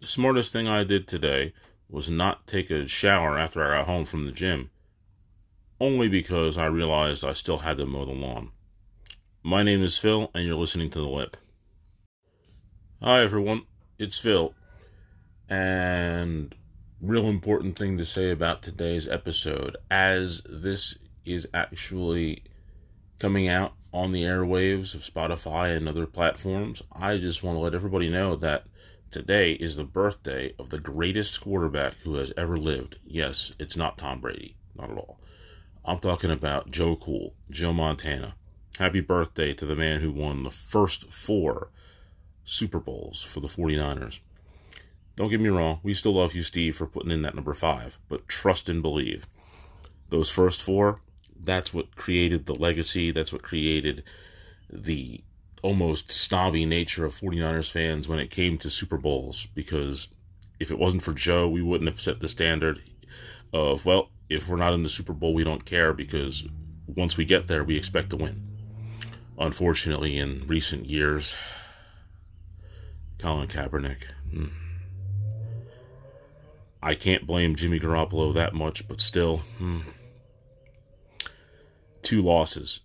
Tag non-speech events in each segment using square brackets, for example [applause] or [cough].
The smartest thing I did today was not take a shower after I got home from the gym, only because I realized I still had to mow the lawn. My name is Phil, and you're listening to The Lip. Hi, everyone. It's Phil. And real important thing to say about today's episode, as this is actually coming out on the airwaves of Spotify and other platforms, I just want to let everybody know that today is the birthday of the greatest quarterback who has ever lived. Yes, it's not Tom Brady, not at all. I'm talking about Joe Cool, Joe Montana. Happy birthday to the man who won the first four Super Bowls for the 49ers. Don't get me wrong, we still love you, Steve, for putting in that number five, but trust and believe. Those first four, that's what created the legacy, that's what created the almost snobby nature of 49ers fans when it came to Super Bowls, because if it wasn't for Joe, we wouldn't have set the standard of, well, if we're not in the Super Bowl, we don't care because once we get there, we expect to win. Unfortunately, in recent years, Colin Kaepernick. Hmm. I can't blame Jimmy Garoppolo that much, but still, hmm. two losses.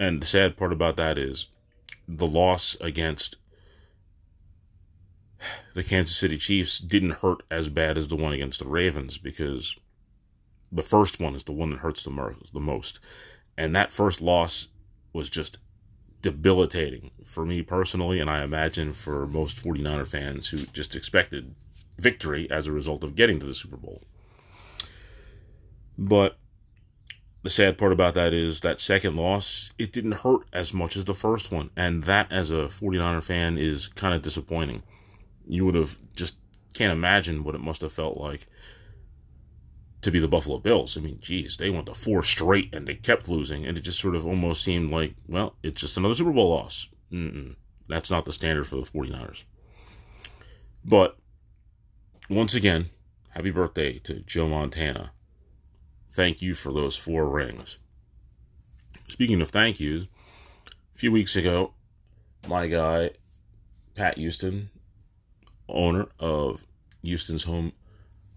And the sad part about that is the loss against the Kansas City Chiefs didn't hurt as bad as the one against the Ravens because the first one is the one that hurts the, the most. And that first loss was just debilitating for me personally, and I imagine for most 49er fans who just expected victory as a result of getting to the Super Bowl. But the sad part about that is that second loss, it didn't hurt as much as the first one. And that, as a 49er fan, is kind of disappointing. You would have just can't imagine what it must have felt like to be the Buffalo Bills. I mean, geez, they went to four straight and they kept losing, and it just sort of almost seemed like, well, it's just another Super Bowl loss. Mm-mm. That's not the standard for the 49ers. But once again, happy birthday to Joe Montana. Thank you for those four rings. Speaking of thank yous, a few weeks ago, my guy, Pat Houston, owner of Houston's Home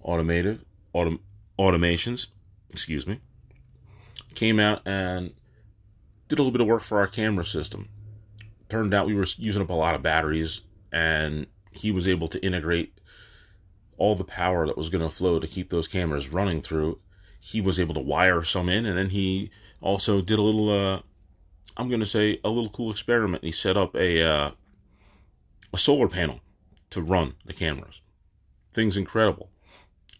Automotive, Autom- Automations, excuse me, came out and did a little bit of work for our camera system. Turned out we were using up a lot of batteries, and he was able to integrate all the power that was going to flow to keep those cameras running through. He was able to wire some in, and then he also did a little, uh, I'm going to say, a little cool experiment. He set up a uh, a solar panel to run the cameras. Thing's incredible.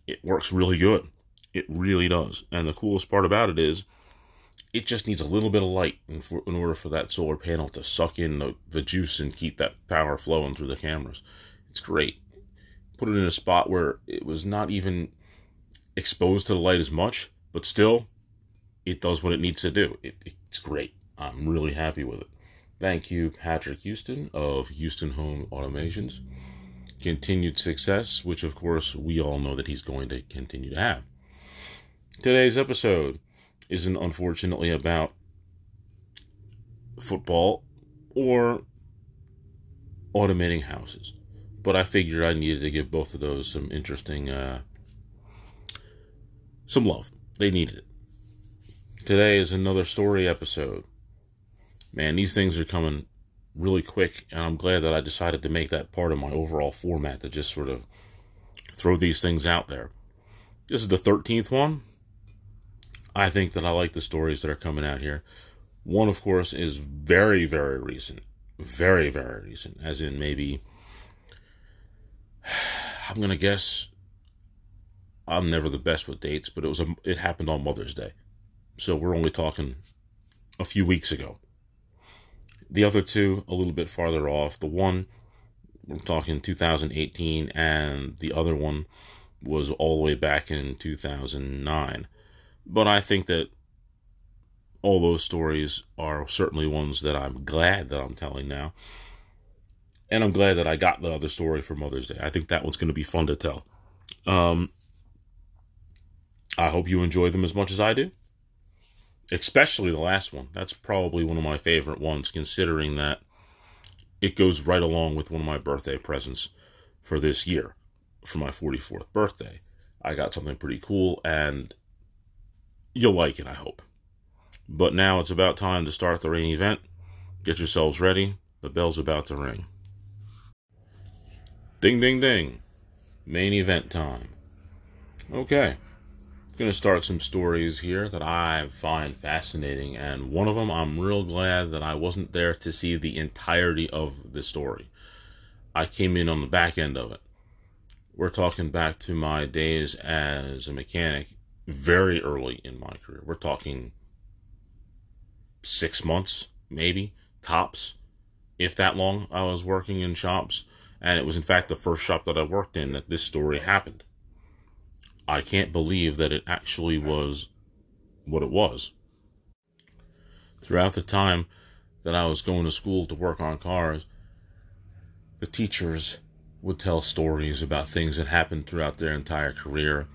It works really good. It really does. And the coolest part about it is it just needs a little bit of light in, for, in order for that solar panel to suck in the, the juice and keep that power flowing through the cameras. It's great. Put it in a spot where it was not even exposed to the light as much, but still, it does what it needs to do. It, it's great. I'm really happy with it. Thank you, Patrick Houston of Houston Home Automations. Continued success, which of course we all know that he's going to continue to have. Today's episode isn't unfortunately about football or automating houses, but I figured I needed to give both of those some interesting, uh, some love. They needed it. Today is another story episode. Man, these things are coming really quick, and I'm glad that I decided to make that part of my overall format to just sort of throw these things out there. This is the 13th one. I think that I like the stories that are coming out here. One, of course, is very, very recent. Very, very recent. As in maybe, [sighs] I'm going to guess, I'm never the best with dates, but it was a, it happened on Mother's Day. So we're only talking a few weeks ago. The other two, a little bit farther off. The one, we're talking 2018, and the other one was all the way back in 2009. But I think that all those stories are certainly ones that I'm glad that I'm telling now. And I'm glad that I got the other story for Mother's Day. I think that one's going to be fun to tell. Um, I hope you enjoy them as much as I do. Especially the last one. That's probably one of my favorite ones, considering that it goes right along with one of my birthday presents for this year for my 44th birthday. I got something pretty cool and you'll like it, I hope. But now it's about time to start the rain event. Get yourselves ready. The bell's about to ring. Ding, ding, ding. Main event time. Okay. Going to start some stories here that I find fascinating, and one of them I'm real glad that I wasn't there to see the entirety of the story. I came in on the back end of it. We're talking back to my days as a mechanic very early in my career. We're talking six months, maybe, tops, if that long. I was working in shops, and it was in fact the first shop that I worked in that this story happened. I can't believe that it actually was what it was. Throughout the time that I was going to school to work on cars, the teachers would tell stories about things that happened throughout their entire career.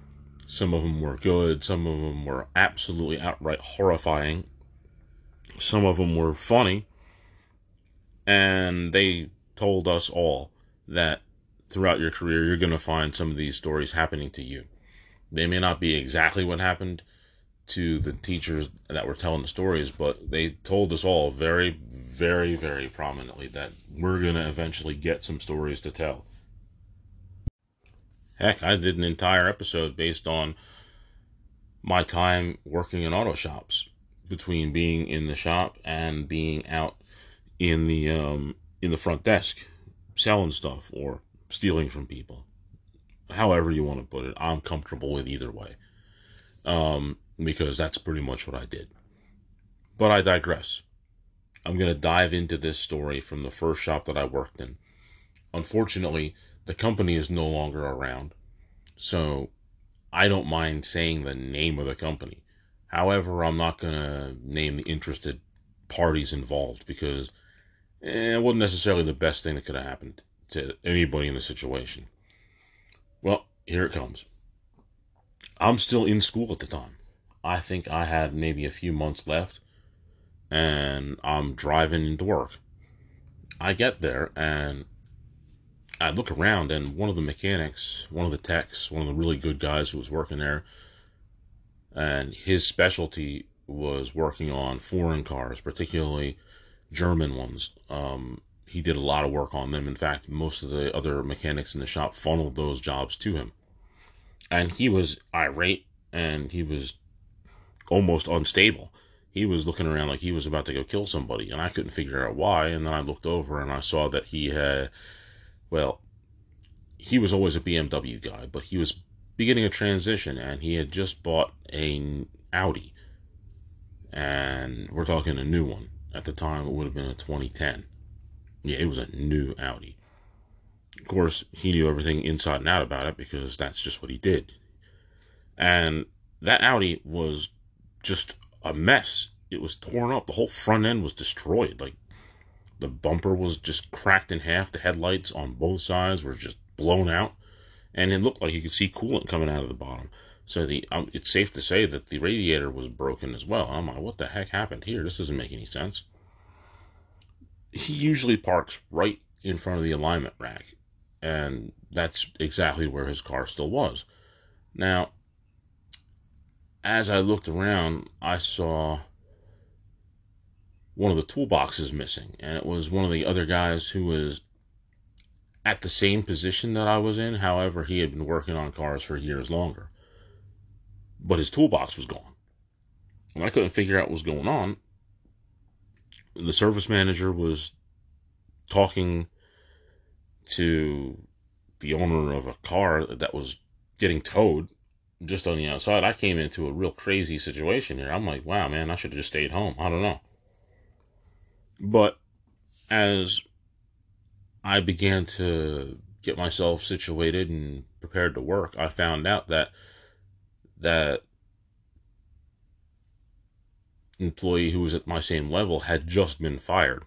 Some of them were good, some of them were absolutely outright horrifying, some of them were funny, and they told us all that throughout your career you're going to find some of these stories happening to you. They may not be exactly what happened to the teachers that were telling the stories, but they told us all very, very, very prominently that we're going to eventually get some stories to tell. Heck, I did an entire episode based on my time working in auto shops between being in the shop and being out in the um, in the front desk selling stuff or stealing from people. However you want to put it, I'm comfortable with either way. Um, because that's pretty much what I did. But I digress. I'm going to dive into this story from the first shop that I worked in. Unfortunately, the company is no longer around. So I don't mind saying the name of the company. However, I'm not going to name the interested parties involved because eh, it wasn't necessarily the best thing that could have happened to anybody in the situation. Well, here it comes. I'm still in school at the time. I think I had maybe a few months left, and I'm driving into work. I get there and I look around, and one of the mechanics, one of the techs, one of the really good guys who was working there, and his specialty was working on foreign cars, particularly German ones. Um, he did a lot of work on them. In fact, most of the other mechanics in the shop funneled those jobs to him. And he was irate and he was almost unstable. He was looking around like he was about to go kill somebody, and I couldn't figure out why. And then I looked over and I saw that he had, well, he was always a BMW guy, but he was beginning a transition and he had just bought a Audi. And we're talking a new one. At the time, it would have been a 2010. Yeah, it was a new Audi. Of course, he knew everything inside and out about it because that's just what he did. And that Audi was just a mess. It was torn up. The whole front end was destroyed. Like the bumper was just cracked in half. The headlights on both sides were just blown out, and it looked like you could see coolant coming out of the bottom. So the um, it's safe to say that the radiator was broken as well. I'm like, what the heck happened here? This doesn't make any sense. He usually parks right in front of the alignment rack, and that's exactly where his car still was. Now, as I looked around, I saw one of the toolboxes missing, and it was one of the other guys who was at the same position that I was in. However, he had been working on cars for years longer. But his toolbox was gone. And I couldn't figure out what was going on. The service manager was talking to the owner of a car that was getting towed just on the outside. I came into a real crazy situation here. I'm like, wow, man, I should have just stayed home. I don't know. But as I began to get myself situated and prepared to work, I found out that that employee who was at my same level had just been fired.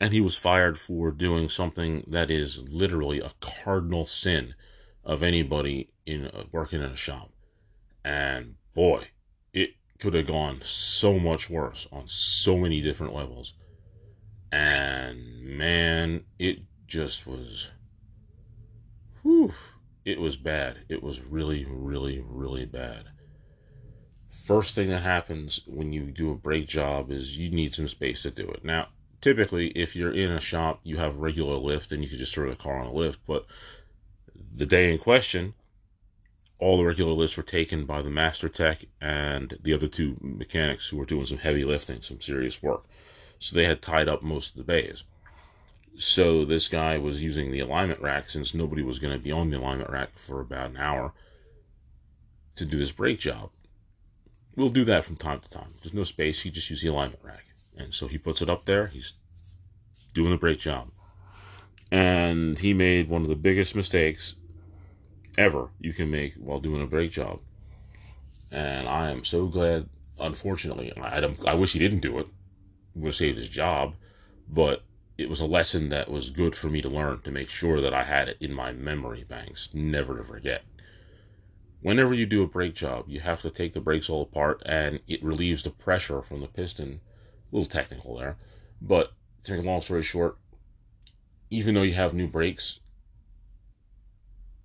And he was fired for doing something that is literally a cardinal sin of anybody in working in a shop. And boy, it could have gone so much worse on so many different levels and man, it just was it was bad. It was really, really, really bad. First thing that happens when you do a brake job is you need some space to do it. Now, typically, if you're in a shop, you have regular lift and you can just throw the car on a lift. But the day in question, all the regular lifts were taken by the master tech and the other two mechanics who were doing some heavy lifting, some serious work. So they had tied up most of the bays. So this guy was using the alignment rack since nobody was going to be on the alignment rack for about an hour to do this brake job. We'll do that from time to time. There's no space. He just used the alignment rack. And so he puts it up there. He's doing a brake job. And he made one of the biggest mistakes ever you can make while doing a brake job. And I am so glad, unfortunately, I, I wish he didn't do it. Would have saved his job. But it was a lesson that was good for me to learn to make sure that I had it in my memory banks, never to forget. Whenever you do a brake job, you have to take the brakes all apart and it relieves the pressure from the piston. A little technical there, but to make a long story short, even though you have new brakes,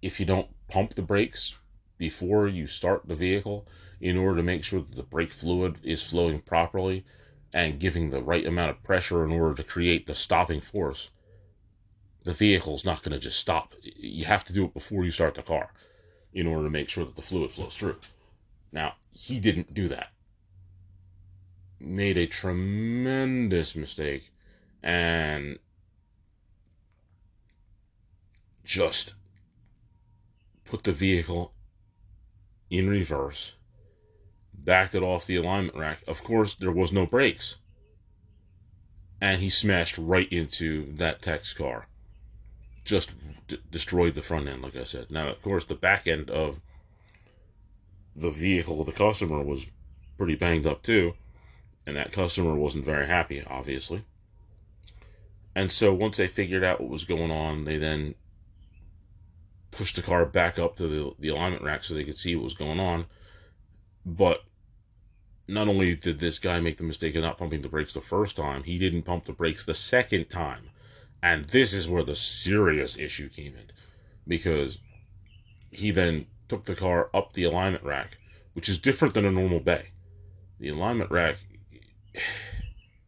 if you don't pump the brakes before you start the vehicle in order to make sure that the brake fluid is flowing properly, and giving the right amount of pressure in order to create the stopping force, the vehicle's not going to just stop. You have to do it before you start the car in order to make sure that the fluid flows through. Now, he didn't do that. Made a tremendous mistake and just put the vehicle in reverse backed it off the alignment rack. Of course, there was no brakes. And he smashed right into that tech's car. Just d- destroyed the front end, like I said. Now, of course, the back end of the vehicle of the customer was pretty banged up too. And that customer wasn't very happy, obviously. And so once they figured out what was going on, they then pushed the car back up to the, the alignment rack so they could see what was going on. But not only did this guy make the mistake of not pumping the brakes the first time, he didn't pump the brakes the second time. And this is where the serious issue came in. Because he then took the car up the alignment rack, which is different than a normal bay. The alignment rack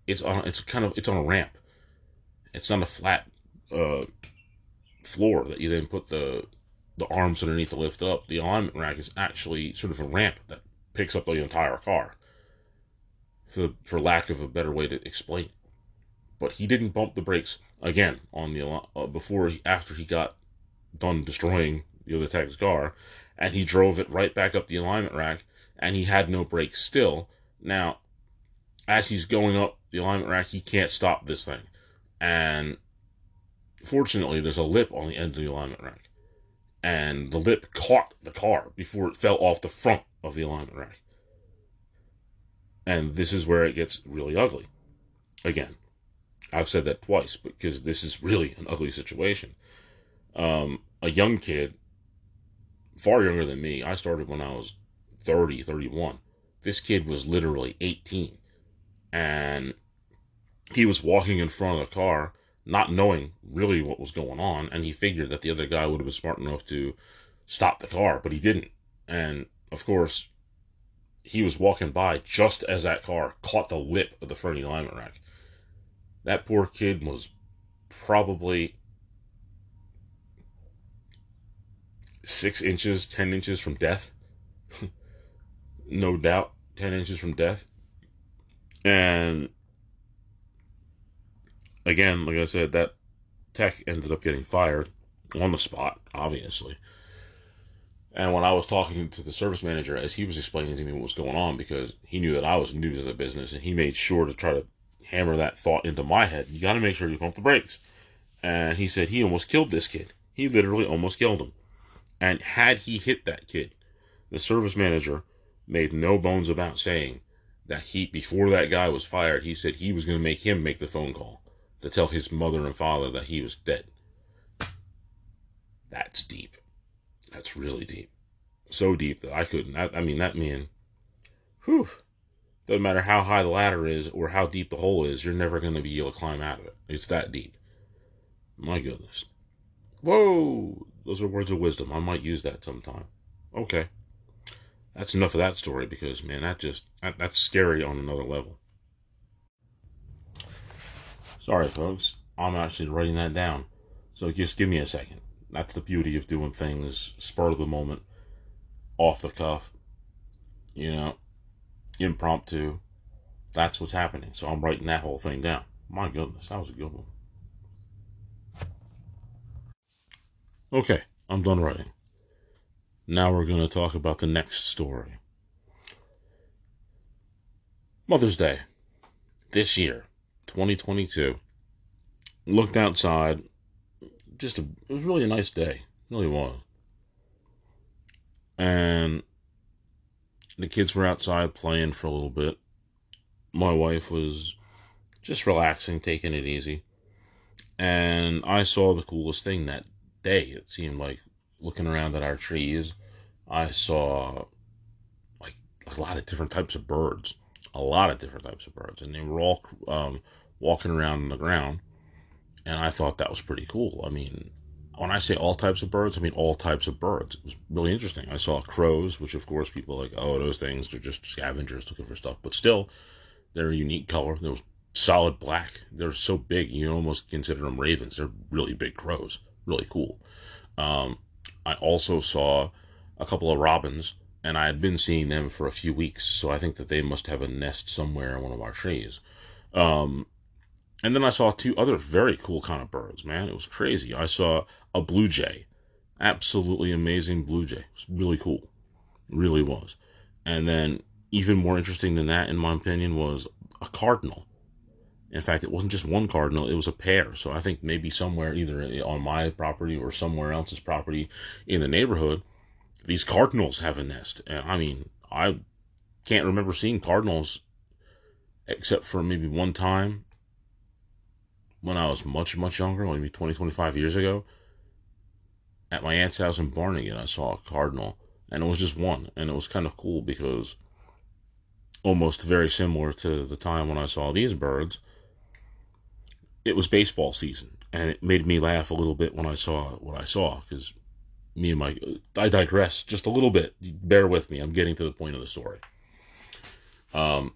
it's on it's kind of it's on a ramp. It's not a flat uh, floor that you then put the the arms underneath to lift up. The alignment rack is actually sort of a ramp that picks up the entire car for for lack of a better way to explain it. But he didn't bump the brakes again on the uh, before after he got done destroying the other tech's car, and he drove it right back up the alignment rack, and he had no brakes still. Now, as he's going up the alignment rack, he can't stop this thing, and fortunately, there's a lip on the end of the alignment rack, and the lip caught the car before it fell off the front of the alignment rack. And this is where it gets really ugly. Again, I've said that twice because this is really an ugly situation. Um, a young kid, far younger than me, I started when I was 30, 31. This kid was literally 18. And he was walking in front of the car, not knowing really what was going on. And he figured that the other guy would have been smart enough to stop the car, but he didn't. And of course, he was walking by just as that car caught the lip of the front alignment rack. That poor kid was probably six inches, ten inches from death. [laughs] no doubt, ten inches from death. And again, like I said, that tech ended up getting fired on the spot, obviously. And when I was talking to the service manager, as he was explaining to me what was going on, because he knew that I was new to the business, and he made sure to try to hammer that thought into my head. You got to make sure you pump the brakes. And he said he almost killed this kid. He literally almost killed him. And had he hit that kid, the service manager made no bones about saying that he, before that guy was fired, he said he was going to make him make the phone call to tell his mother and father that he was dead. That's deep. That's really deep. So deep that I couldn't. I, I mean, that man, whew. Doesn't matter how high the ladder is or how deep the hole is, you're never going to be able to climb out of it. It's that deep. My goodness. Whoa! those are words of wisdom. I might use that sometime. Okay. That's enough of that story because, man, that just, that, that's scary on another level. Sorry, folks. I'm actually writing that down. So just give me a second. That's the beauty of doing things spur of the moment, off the cuff, you know, impromptu. That's what's happening. So I'm writing that whole thing down. My goodness, that was a good one. Okay, I'm done writing. Now we're going to talk about the next story. Mother's Day this year, 2022. Looked outside. Just a, it was really a nice day. It really was. And the kids were outside playing for a little bit. My wife was just relaxing, taking it easy. And I saw the coolest thing that day. It seemed like looking around at our trees, I saw like a lot of different types of birds, a lot of different types of birds, and they were all um, walking around on the ground. And I thought that was pretty cool. I mean, when I say all types of birds, I mean all types of birds. It was really interesting. I saw crows, which of course people are like, oh, those things are just scavengers looking for stuff, but still, they're a unique color. They're solid black. They're so big, you almost consider them ravens. They're really big crows really cool. Um, I also saw a couple of robins, and I had been seeing them for a few weeks, so I think that they must have a nest somewhere in one of our trees. Um, and then I saw two other very cool kind of birds, man. It was crazy. I saw a blue jay, absolutely amazing blue jay. It was really cool, really was. And then even more interesting than that, in my opinion, was a cardinal. In fact, it wasn't just one cardinal, it was a pair. So I think maybe somewhere, either on my property or somewhere else's property in the neighborhood, these cardinals have a nest. And I mean, I can't remember seeing cardinals except for maybe one time when I was much, much younger, maybe 20, 25 years ago. At my aunt's house in Barnegat, I saw a cardinal, and it was just one. And it was kind of cool because almost very similar to the time when I saw these birds it was baseball season, and it made me laugh a little bit when I saw what I saw because me and my I digress just a little bit. Bear with me. I'm getting to the point of the story. Um,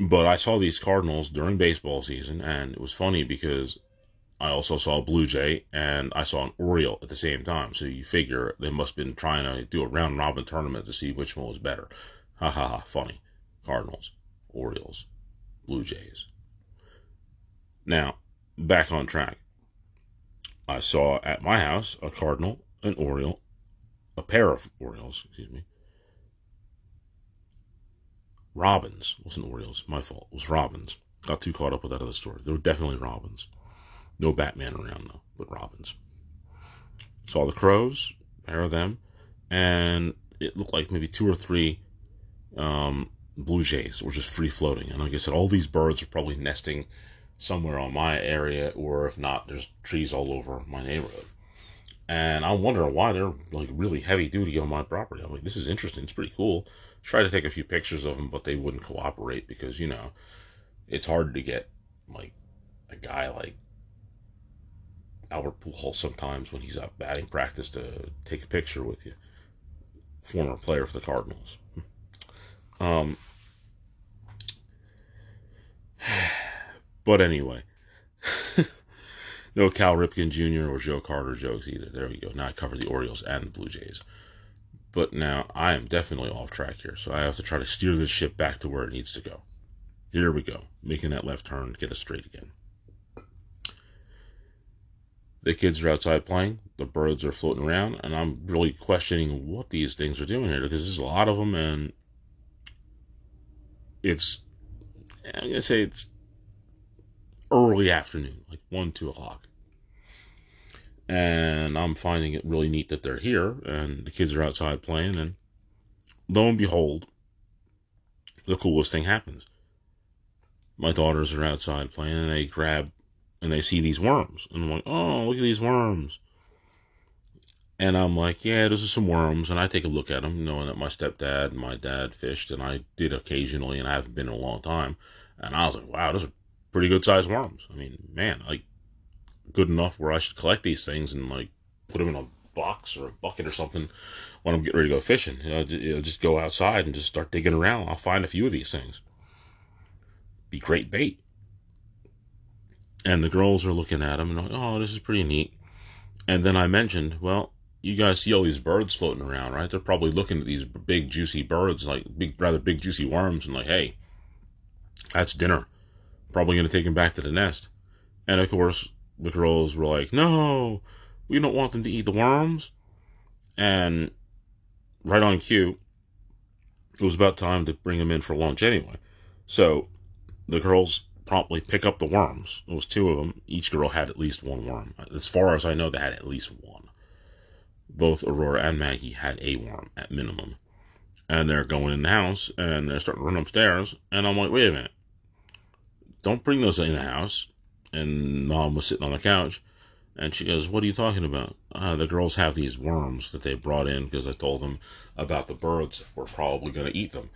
but I saw these Cardinals during baseball season, and it was funny because I also saw a Blue Jay and I saw an Oriole at the same time. So you figure they must have been trying to do a round robin tournament to see which one was better. Ha ha ha! Funny. Cardinals, Orioles, Blue Jays. Now, back on track. I saw at my house a cardinal, an oriole, a pair of orioles, excuse me. Robins wasn't orioles, my fault. It was robins. Got too caught up with that other story. There were definitely robins. No Batman around though, but robins. Saw the crows, pair of them, and it looked like maybe two or three um, blue jays were just free floating. And like I said, all these birds are probably nesting somewhere on my area, or if not, there's trees all over my neighborhood. And I'm wondering why they're like really heavy duty on my property. I'm like, this is interesting. It's pretty cool. Try to take a few pictures of them, but they wouldn't cooperate because you know it's hard to get like a guy like Albert Pujols sometimes when he's out batting practice to take a picture with you. Former player for the Cardinals. Um, [sighs] But anyway, [laughs] no Cal Ripken Jr. or Joe Carter jokes either. There we go. Now I cover the Orioles and the Blue Jays. But now I am definitely off track here, so I have to try to steer this ship back to where it needs to go. Here we go, making that left turn, get us straight again. The kids are outside playing, the birds are floating around, and I'm really questioning what these things are doing here because there's a lot of them, and it's, I'm gonna say it's early afternoon, like 1, 2 o'clock. And I'm finding it really neat that they're here and the kids are outside playing. And lo and behold, the coolest thing happens. My daughters are outside playing and they grab and they see these worms. And I'm like, oh, look at these worms. And I'm like, yeah, those are some worms. And I take a look at them, knowing that my stepdad and my dad fished, and I did occasionally, and I haven't been in a long time. And I was like, wow, those are pretty good sized worms. I mean, man, like good enough where I should collect these things and like put them in a box or a bucket or something when I'm getting ready to go fishing. You know, you know, just go outside and just start digging around. I'll find a few of these things. Be great bait. And the girls are looking at them and like, oh, this is pretty neat. And then I mentioned, well, you guys see all these birds floating around, right? They're probably looking at these big juicy birds, like big, rather big juicy worms, and like, hey, that's dinner. Probably gonna take them back to the nest. And of course, the girls were like, no, we don't want them to eat the worms. And right on cue, it was about time to bring them in for lunch anyway. So the girls promptly pick up the worms. It was two of them. Each girl had at least one worm. As far as I know, they had at least one. Both Aurora and Maggie had a worm at minimum. And they're going in the house and they're starting to run upstairs. And I'm like, wait a minute. Don't bring those in the house. And mom was sitting on the couch. And she goes, What are you talking about? Uh, the girls have these worms that they brought in because I told them about the birds were probably going to eat them.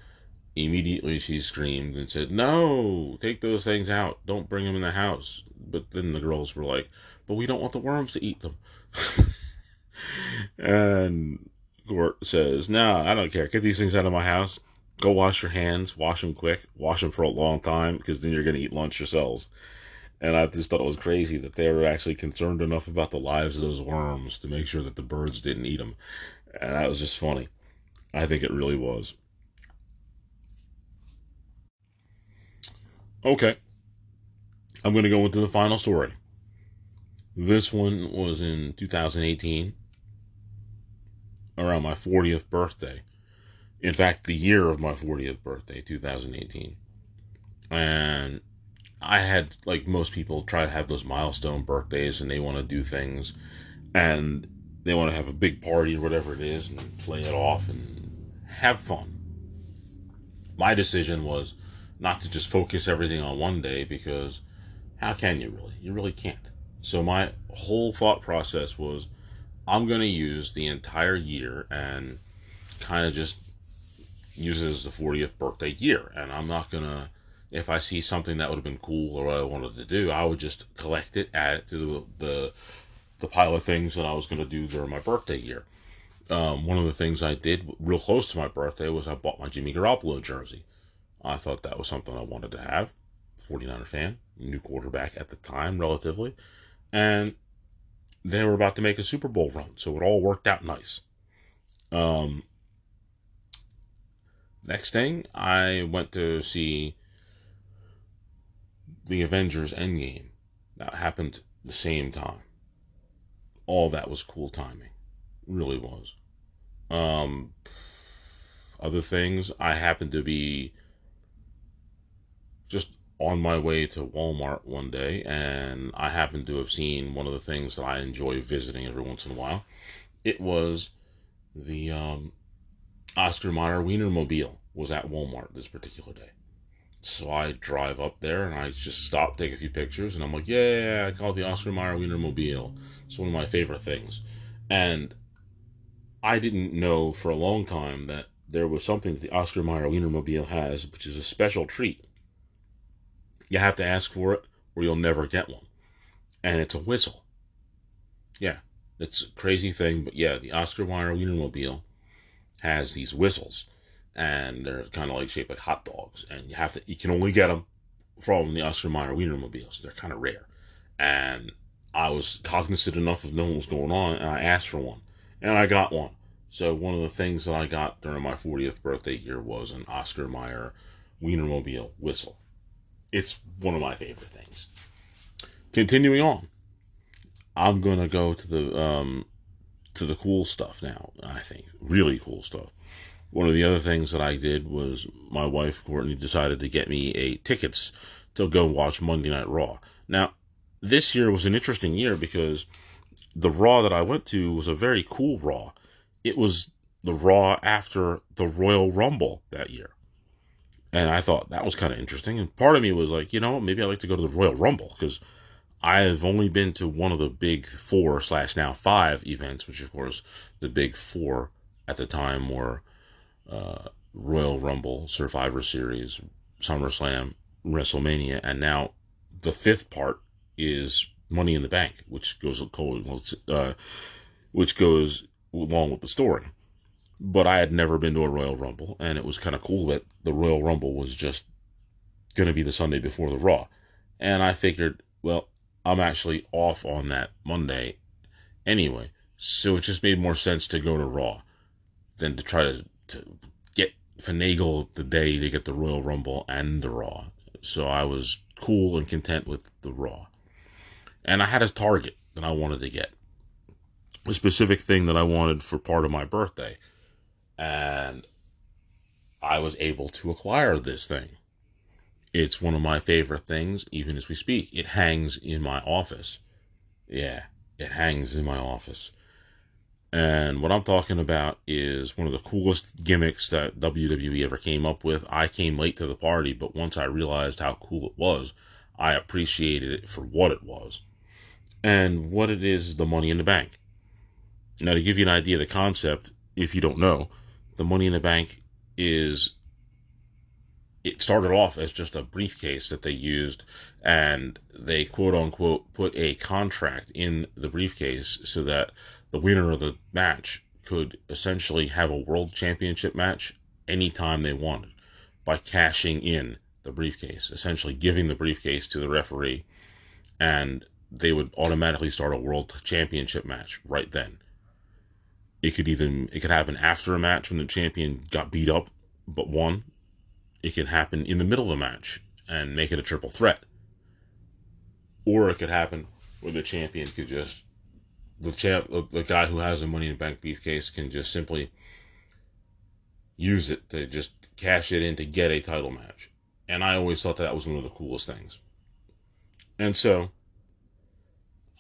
Immediately she screamed and said, No, take those things out. Don't bring them in the house. But then the girls were like, But we don't want the worms to eat them. [laughs] and Court says, No, I don't care. Get these things out of my house. Go wash your hands. Wash them quick. Wash them for a long time because then you're going to eat lunch yourselves. And I just thought it was crazy that they were actually concerned enough about the lives of those worms to make sure that the birds didn't eat them. And that was just funny. I think it really was. Okay. I'm going to go into the final story. This one was in 2018, around my 40th birthday. In fact, the year of my 40th birthday, 2018. And I had like most people try to have those milestone birthdays and they want to do things and they want to have a big party or whatever it is and play it off and have fun. My decision was not to just focus everything on one day because how can you really? You really can't. So my whole thought process was I'm going to use the entire year and kind of just use it as the 40th birthday year and I'm not going to if I see something that would have been cool or what I wanted to do, I would just collect it, add it to the the, the pile of things that I was going to do during my birthday year. Um, one of the things I did real close to my birthday was I bought my Jimmy Garoppolo jersey. I thought that was something I wanted to have. 49er fan, new quarterback at the time, relatively. And they were about to make a Super Bowl run, so it all worked out nice. Um, next thing, I went to see the Avengers Endgame. That happened the same time. All that was cool timing. Really was. Um, other things, I happened to be just on my way to Walmart one day, and I happened to have seen one of the things that I enjoy visiting every once in a while. It was the um, Oscar Mayer Wienermobile was at Walmart this particular day. So I drive up there and I just stop, take a few pictures, and I'm like, yeah, I call it the Oscar Mayer Wienermobile. It's one of my favorite things. And I didn't know for a long time that there was something that the Oscar Mayer Wienermobile has, which is a special treat. You have to ask for it, or you'll never get one. And it's a whistle. Yeah, it's a crazy thing, but yeah, the Oscar Mayer Wienermobile has these whistles and they're kind of like shaped like hot dogs, and you have to you can only get them from the Oscar Mayer Wienermobile, so they're kind of rare. And I was cognizant enough of knowing what was going on, and I asked for one, and I got one. So one of the things that I got during my 40th birthday year was an Oscar Mayer Wienermobile whistle. It's one of my favorite things. Continuing on, I'm gonna go to the um, to the cool stuff now. I think really cool stuff one of the other things that I did was my wife Courtney decided to get me a tickets to go watch Monday Night Raw. Now, this year was an interesting year because the Raw that I went to was a very cool Raw. It was the Raw after the Royal Rumble that year. And I thought that was kind of interesting. And part of me was like, you know, maybe I'd like to go to the Royal Rumble because I have only been to one of the big four slash now five events, which of course the big four at the time were uh, Royal Rumble, Survivor Series, SummerSlam, WrestleMania, and now the fifth part is Money in the Bank, which goes uh, which goes along with the story. But I had never been to a Royal Rumble, and it was kind of cool that the Royal Rumble was just going to be the Sunday before the Raw. And I figured, well, I'm actually off on that Monday anyway. So it just made more sense to go to Raw than to try to, to get finagle the day to get the Royal Rumble and the Raw. So I was cool and content with the Raw. And I had a target that I wanted to get. A specific thing that I wanted for part of my birthday. And I was able to acquire this thing. It's one of my favorite things, even as we speak. It hangs in my office. Yeah, it hangs in my office. And what I'm talking about is one of the coolest gimmicks that WWE ever came up with. I came late to the party, but once I realized how cool it was, I appreciated it for what it was. And what it is, is the money in the bank. Now, to give you an idea of the concept, if you don't know, the money in the bank is it started off as just a briefcase that they used and they quote unquote put a contract in the briefcase so that the winner of the match could essentially have a world championship match anytime they wanted by cashing in the briefcase, essentially giving the briefcase to the referee, and they would automatically start a world championship match right then. It could even it could happen after a match when the champion got beat up but won, it can happen in the middle of the match and make it a triple threat. Or it could happen where the champion could just the champ the guy who has the money in the bank briefcase can just simply use it to just cash it in to get a title match. And I always thought that was one of the coolest things. And so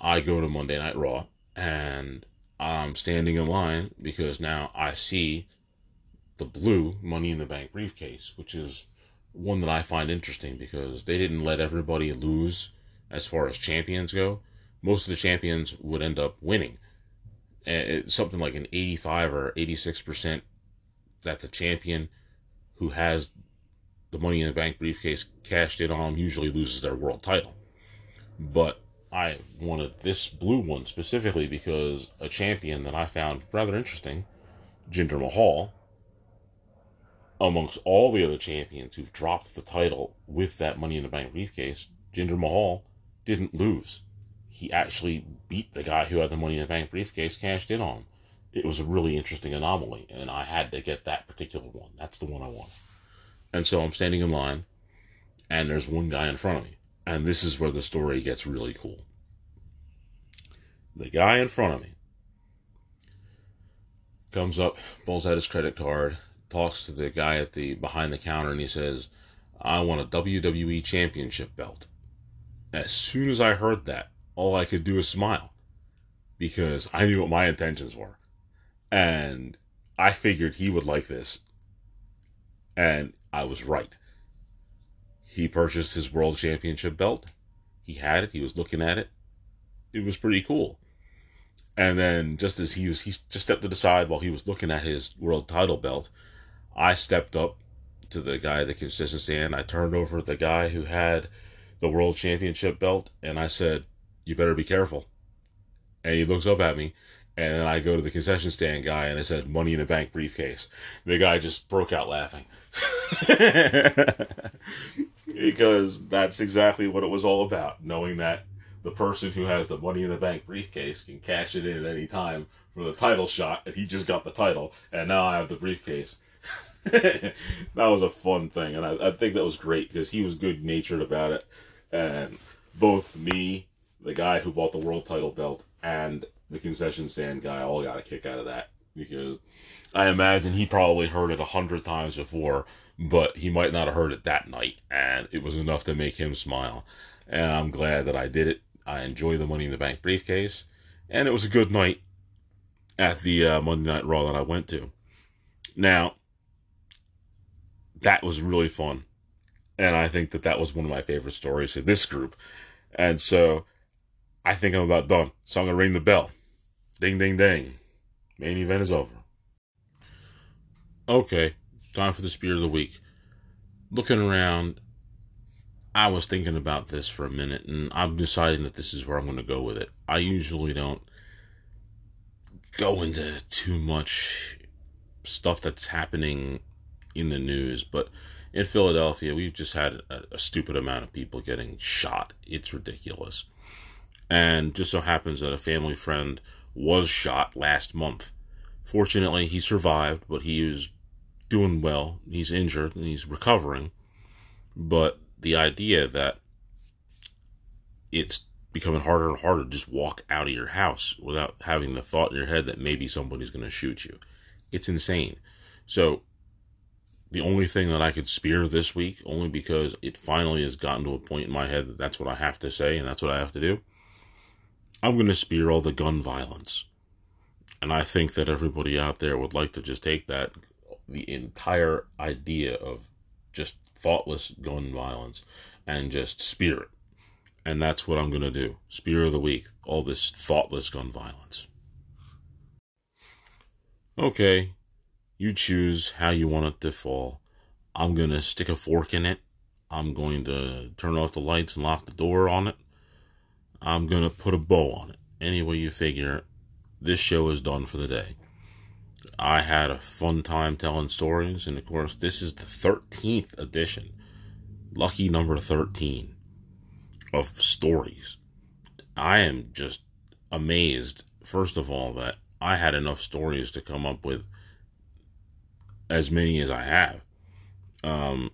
I go to Monday Night Raw and I'm standing in line because now I see the blue Money in the Bank briefcase, which is one that I find interesting because they didn't let everybody lose as far as champions go. Most of the champions would end up winning. It's something like an 85 or 86% that the champion who has the Money in the Bank briefcase cashed in on usually loses their world title. But I wanted this blue one specifically because a champion that I found rather interesting, Jinder Mahal, amongst all the other champions who've dropped the title with that Money in the Bank briefcase, Jinder Mahal didn't lose. He actually beat the guy who had the Money in the Bank briefcase, cashed in on. It was a really interesting anomaly, and I had to get that particular one. That's the one I wanted. And so I'm standing in line, and there's one guy in front of me. And this is where the story gets really cool. The guy in front of me comes up, pulls out his credit card, talks to the guy at the behind the counter and he says, I want a WWE championship belt. As soon as I heard that, all I could do is smile because I knew what my intentions were. And I figured he would like this. And I was right. He purchased his world championship belt. He had it. He was looking at it. It was pretty cool. And then just as he was, he just stepped to the side while he was looking at his world title belt. I stepped up to the guy at the concession stand. I turned over the guy who had the world championship belt and I said, You better be careful. And he looks up at me and then I go to the concession stand guy and it says money in the bank briefcase. The guy just broke out laughing. [laughs] because that's exactly what it was all about, knowing that the person who has the money in the bank briefcase can cash it in at any time for the title shot and he just got the title and now I have the briefcase. [laughs] that was a fun thing, and I, I think that was great because he was good natured about it, and both me, the guy who bought the world title belt, and the concession stand guy all got a kick out of that because I imagine he probably heard it a hundred times before, but he might not have heard it that night, and it was enough to make him smile. And I'm glad that I did it. I enjoy the Money in the Bank briefcase, and it was a good night at the uh, Monday Night Raw that I went to. Now, that was really fun. And I think that that was one of my favorite stories in this group. And so I think I'm about done. So I'm going to ring the bell. Ding, ding, ding. Main event is over. Okay, time for the spear of the week. Looking around, I was thinking about this for a minute and I'm deciding that this is where I'm going to go with it. I usually don't go into too much stuff that's happening in the news, but in Philadelphia, we've just had a, a, stupid amount of people getting shot. It's ridiculous. And just so happens that a family friend was shot last month. Fortunately, he survived, but he was doing well. He's injured and he's recovering. But the idea that it's becoming harder and harder to just walk out of your house without having the thought in your head that maybe somebody's going to shoot you. It's insane. So the only thing that I could spear this week, only because it finally has gotten to a point in my head that that's what I have to say and that's what I have to do, I'm going to spear all the gun violence. And I think that everybody out there would like to just take that, the entire idea of just thoughtless gun violence, and just spear it. And that's what I'm going to do. Spear of the week. All this thoughtless gun violence. Okay, you choose how you want it to fall. I'm going to stick a fork in it. I'm going to turn off the lights and lock the door on it. I'm going to put a bow on it. Any way you figure, this show is done for the day. I had a fun time telling stories, and of course, this is the 13th edition, lucky number 13 of stories. I am just amazed, first of all, that I had enough stories to come up with as many as I have. Um,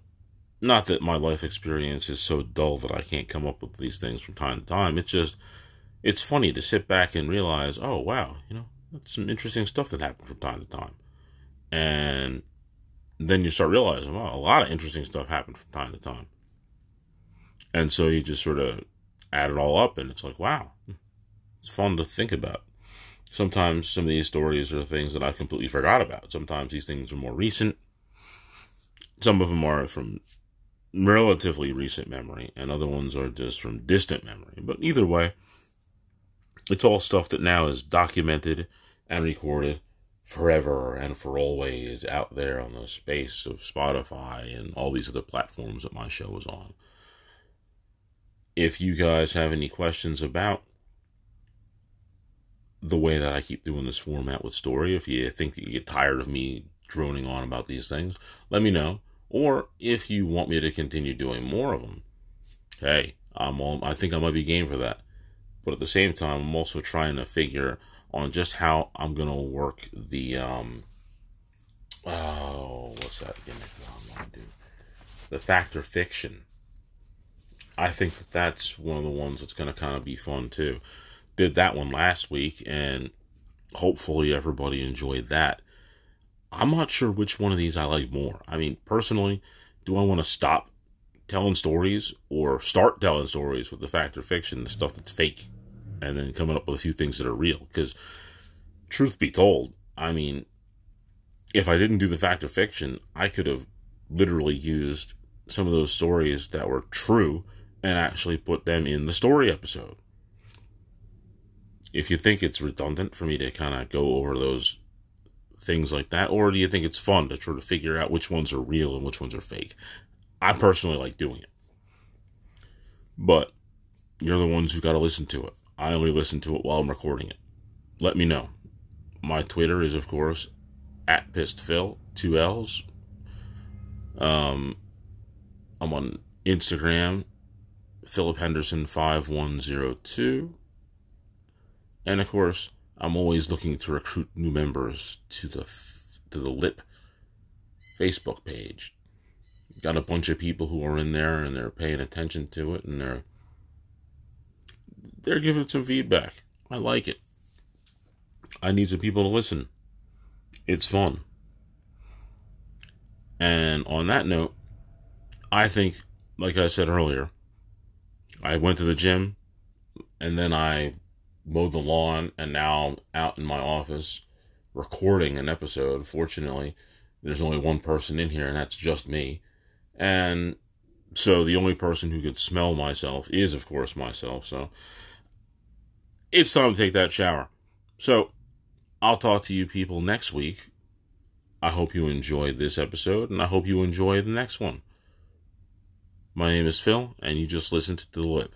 not that my life experience is so dull that I can't come up with these things from time to time. It's just, it's funny to sit back and realize, oh, wow, you know, that's some interesting stuff that happened from time to time. And then you start realizing, wow, a lot of interesting stuff happened from time to time. And so you just sort of add it all up, and it's like, wow, it's fun to think about sometimes some of these stories are things that I completely forgot about. Sometimes these things are more recent. Some of them are from relatively recent memory, and other ones are just from distant memory. But either way, it's all stuff that now is documented and recorded forever and for always out there on the space of Spotify and all these other platforms that my show is on. If you guys have any questions about the way that I keep doing this format with story. If you think that you get tired of me droning on about these things, let me know. Or if you want me to continue doing more of them, hey, I'm all, I think I might be game for that. But at the same time, I'm also trying to figure on just how I'm gonna work the um. Oh, what's that gimmick that I'm gonna do? The fact or fiction. I think that that's one of the ones that's gonna kind of be fun too did that one last week, and hopefully everybody enjoyed that. I'm not sure which one of these I like more. I mean, personally, do I want to stop telling stories or start telling stories with the fact or fiction, the stuff that's fake, and then coming up with a few things that are real? Because, truth be told, I mean, if I didn't do the fact or fiction, I could have literally used some of those stories that were true and actually put them in the story episode if you think it's redundant for me to kind of go over those things like that, or do you think it's fun to try to figure out which ones are real and which ones are fake? I personally like doing it. But you're the ones who got to listen to it. I only listen to it while I'm recording it. Let me know. My Twitter is, of course, at PissedPhil, two L's. Um, I'm on Instagram, Philip Henderson 5102. And of course, I'm always looking to recruit new members to the to the Lip Facebook page. Got a bunch of people who are in there and they're paying attention to it and they're they're giving some feedback. I like it. I need some people to listen. It's fun. And on that note, I think, like I said earlier, I went to the gym and then I mowed the lawn and now out in my office recording an episode. Fortunately, there's only one person in here, and that's just me. And so the only person who could smell myself is, of course, myself. So it's time to take that shower. So I'll talk to you people next week. I hope you enjoyed this episode, and I hope you enjoy the next one. My name is Phil, and you just listened to The Lip.